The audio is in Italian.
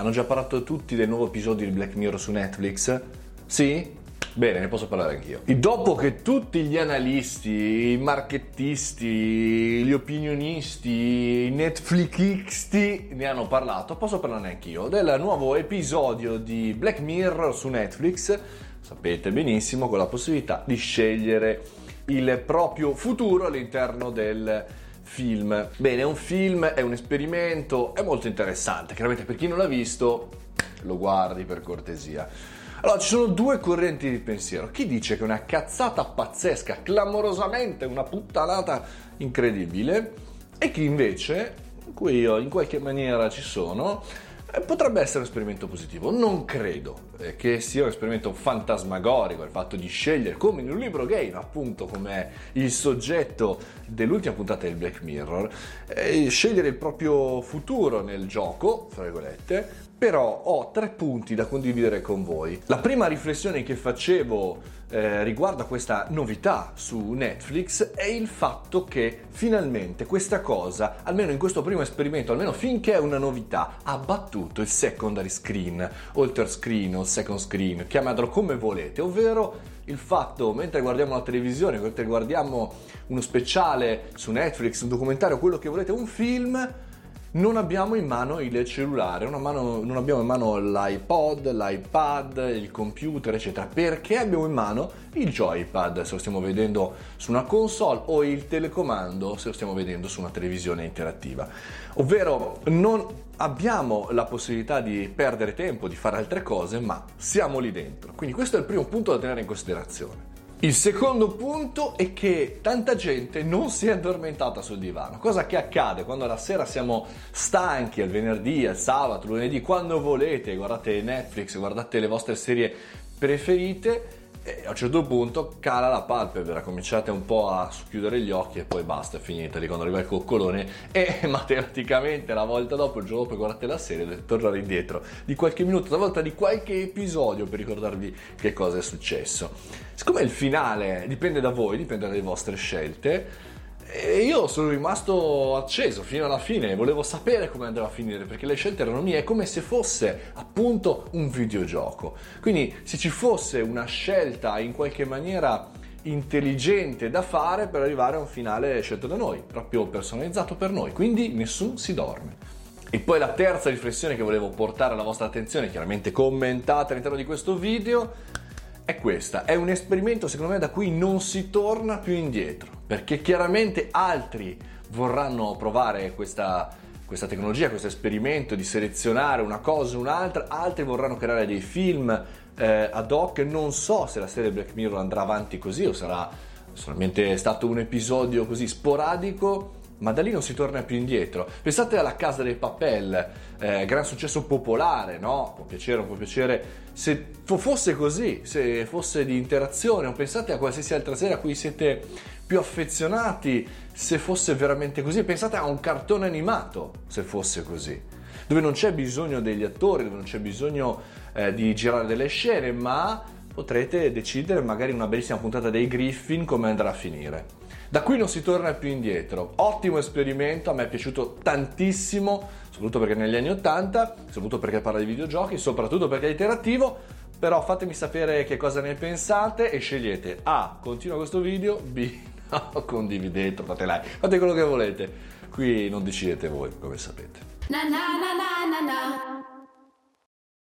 Hanno già parlato tutti del nuovo episodio di Black Mirror su Netflix? Sì? Bene, ne posso parlare anch'io. E dopo che tutti gli analisti, i marketisti, gli opinionisti, i Netflixisti ne hanno parlato, posso parlarne anch'io del nuovo episodio di Black Mirror su Netflix. Sapete benissimo con la possibilità di scegliere il proprio futuro all'interno del film. Bene, è un film, è un esperimento, è molto interessante. Chiaramente per chi non l'ha visto, lo guardi per cortesia. Allora, ci sono due correnti di pensiero. Chi dice che è una cazzata pazzesca, clamorosamente una puttanata incredibile, e chi invece, in cui io in qualche maniera ci sono, potrebbe essere un esperimento positivo. Non credo eh, che sia un esperimento fantasmagorico il fatto di scegliere, come in un libro game, appunto, come il soggetto dell'ultima puntata del Black Mirror, eh, scegliere il proprio futuro nel gioco, fra virgolette, però ho tre punti da condividere con voi. La prima riflessione che facevo eh, riguardo a questa novità su Netflix è il fatto che finalmente questa cosa, almeno in questo primo esperimento, almeno finché è una novità, ha battuto il secondary screen, third screen, o second screen, chiamatelo come volete, ovvero il fatto, mentre guardiamo la televisione, mentre guardiamo uno speciale su Netflix, un documentario, quello che volete, un film, non abbiamo in mano il cellulare, mano, non abbiamo in mano l'iPod, l'iPad, il computer, eccetera, perché abbiamo in mano il joypad se lo stiamo vedendo su una console o il telecomando se lo stiamo vedendo su una televisione interattiva. Ovvero non abbiamo la possibilità di perdere tempo, di fare altre cose, ma siamo lì dentro. Quindi questo è il primo punto da tenere in considerazione. Il secondo punto è che tanta gente non si è addormentata sul divano, cosa che accade quando la sera siamo stanchi, al venerdì, al sabato, lunedì, quando volete, guardate Netflix, guardate le vostre serie preferite e a un certo punto cala la palpebra, cominciate un po' a chiudere gli occhi e poi basta, è finita. Lì quando arriva il coccolone e matematicamente la volta dopo, il giorno dopo guardate la serie, dovete tornare indietro di qualche minuto, talvolta di qualche episodio per ricordarvi che cosa è successo. Siccome il finale dipende da voi, dipende dalle vostre scelte, e io sono rimasto acceso fino alla fine, volevo sapere come andava a finire perché le scelte erano mie, è come se fosse appunto un videogioco. Quindi se ci fosse una scelta in qualche maniera intelligente da fare per arrivare a un finale scelto da noi, proprio personalizzato per noi, quindi nessuno si dorme. E poi la terza riflessione che volevo portare alla vostra attenzione, chiaramente commentata all'interno di questo video, è questa, è un esperimento secondo me da cui non si torna più indietro, perché chiaramente altri vorranno provare questa, questa tecnologia, questo esperimento di selezionare una cosa o un'altra, altri vorranno creare dei film eh, ad hoc, non so se la serie Black Mirror andrà avanti così o sarà solamente stato un episodio così sporadico ma da lì non si torna più indietro. Pensate alla Casa dei Papel, eh, gran successo popolare, no? Può piacere, non può piacere. Se fosse così, se fosse di interazione, o pensate a qualsiasi altra serie a cui siete più affezionati, se fosse veramente così. Pensate a un cartone animato, se fosse così, dove non c'è bisogno degli attori, dove non c'è bisogno eh, di girare delle scene, ma potrete decidere magari una bellissima puntata dei Griffin come andrà a finire. Da qui non si torna più indietro. Ottimo esperimento, a me è piaciuto tantissimo, soprattutto perché negli anni 80, soprattutto perché parla di videogiochi, soprattutto perché è interattivo. Però fatemi sapere che cosa ne pensate e scegliete A. Continua questo video, B. No, condividete, fate like, fate quello che volete. Qui non decidete voi, come sapete. Na na na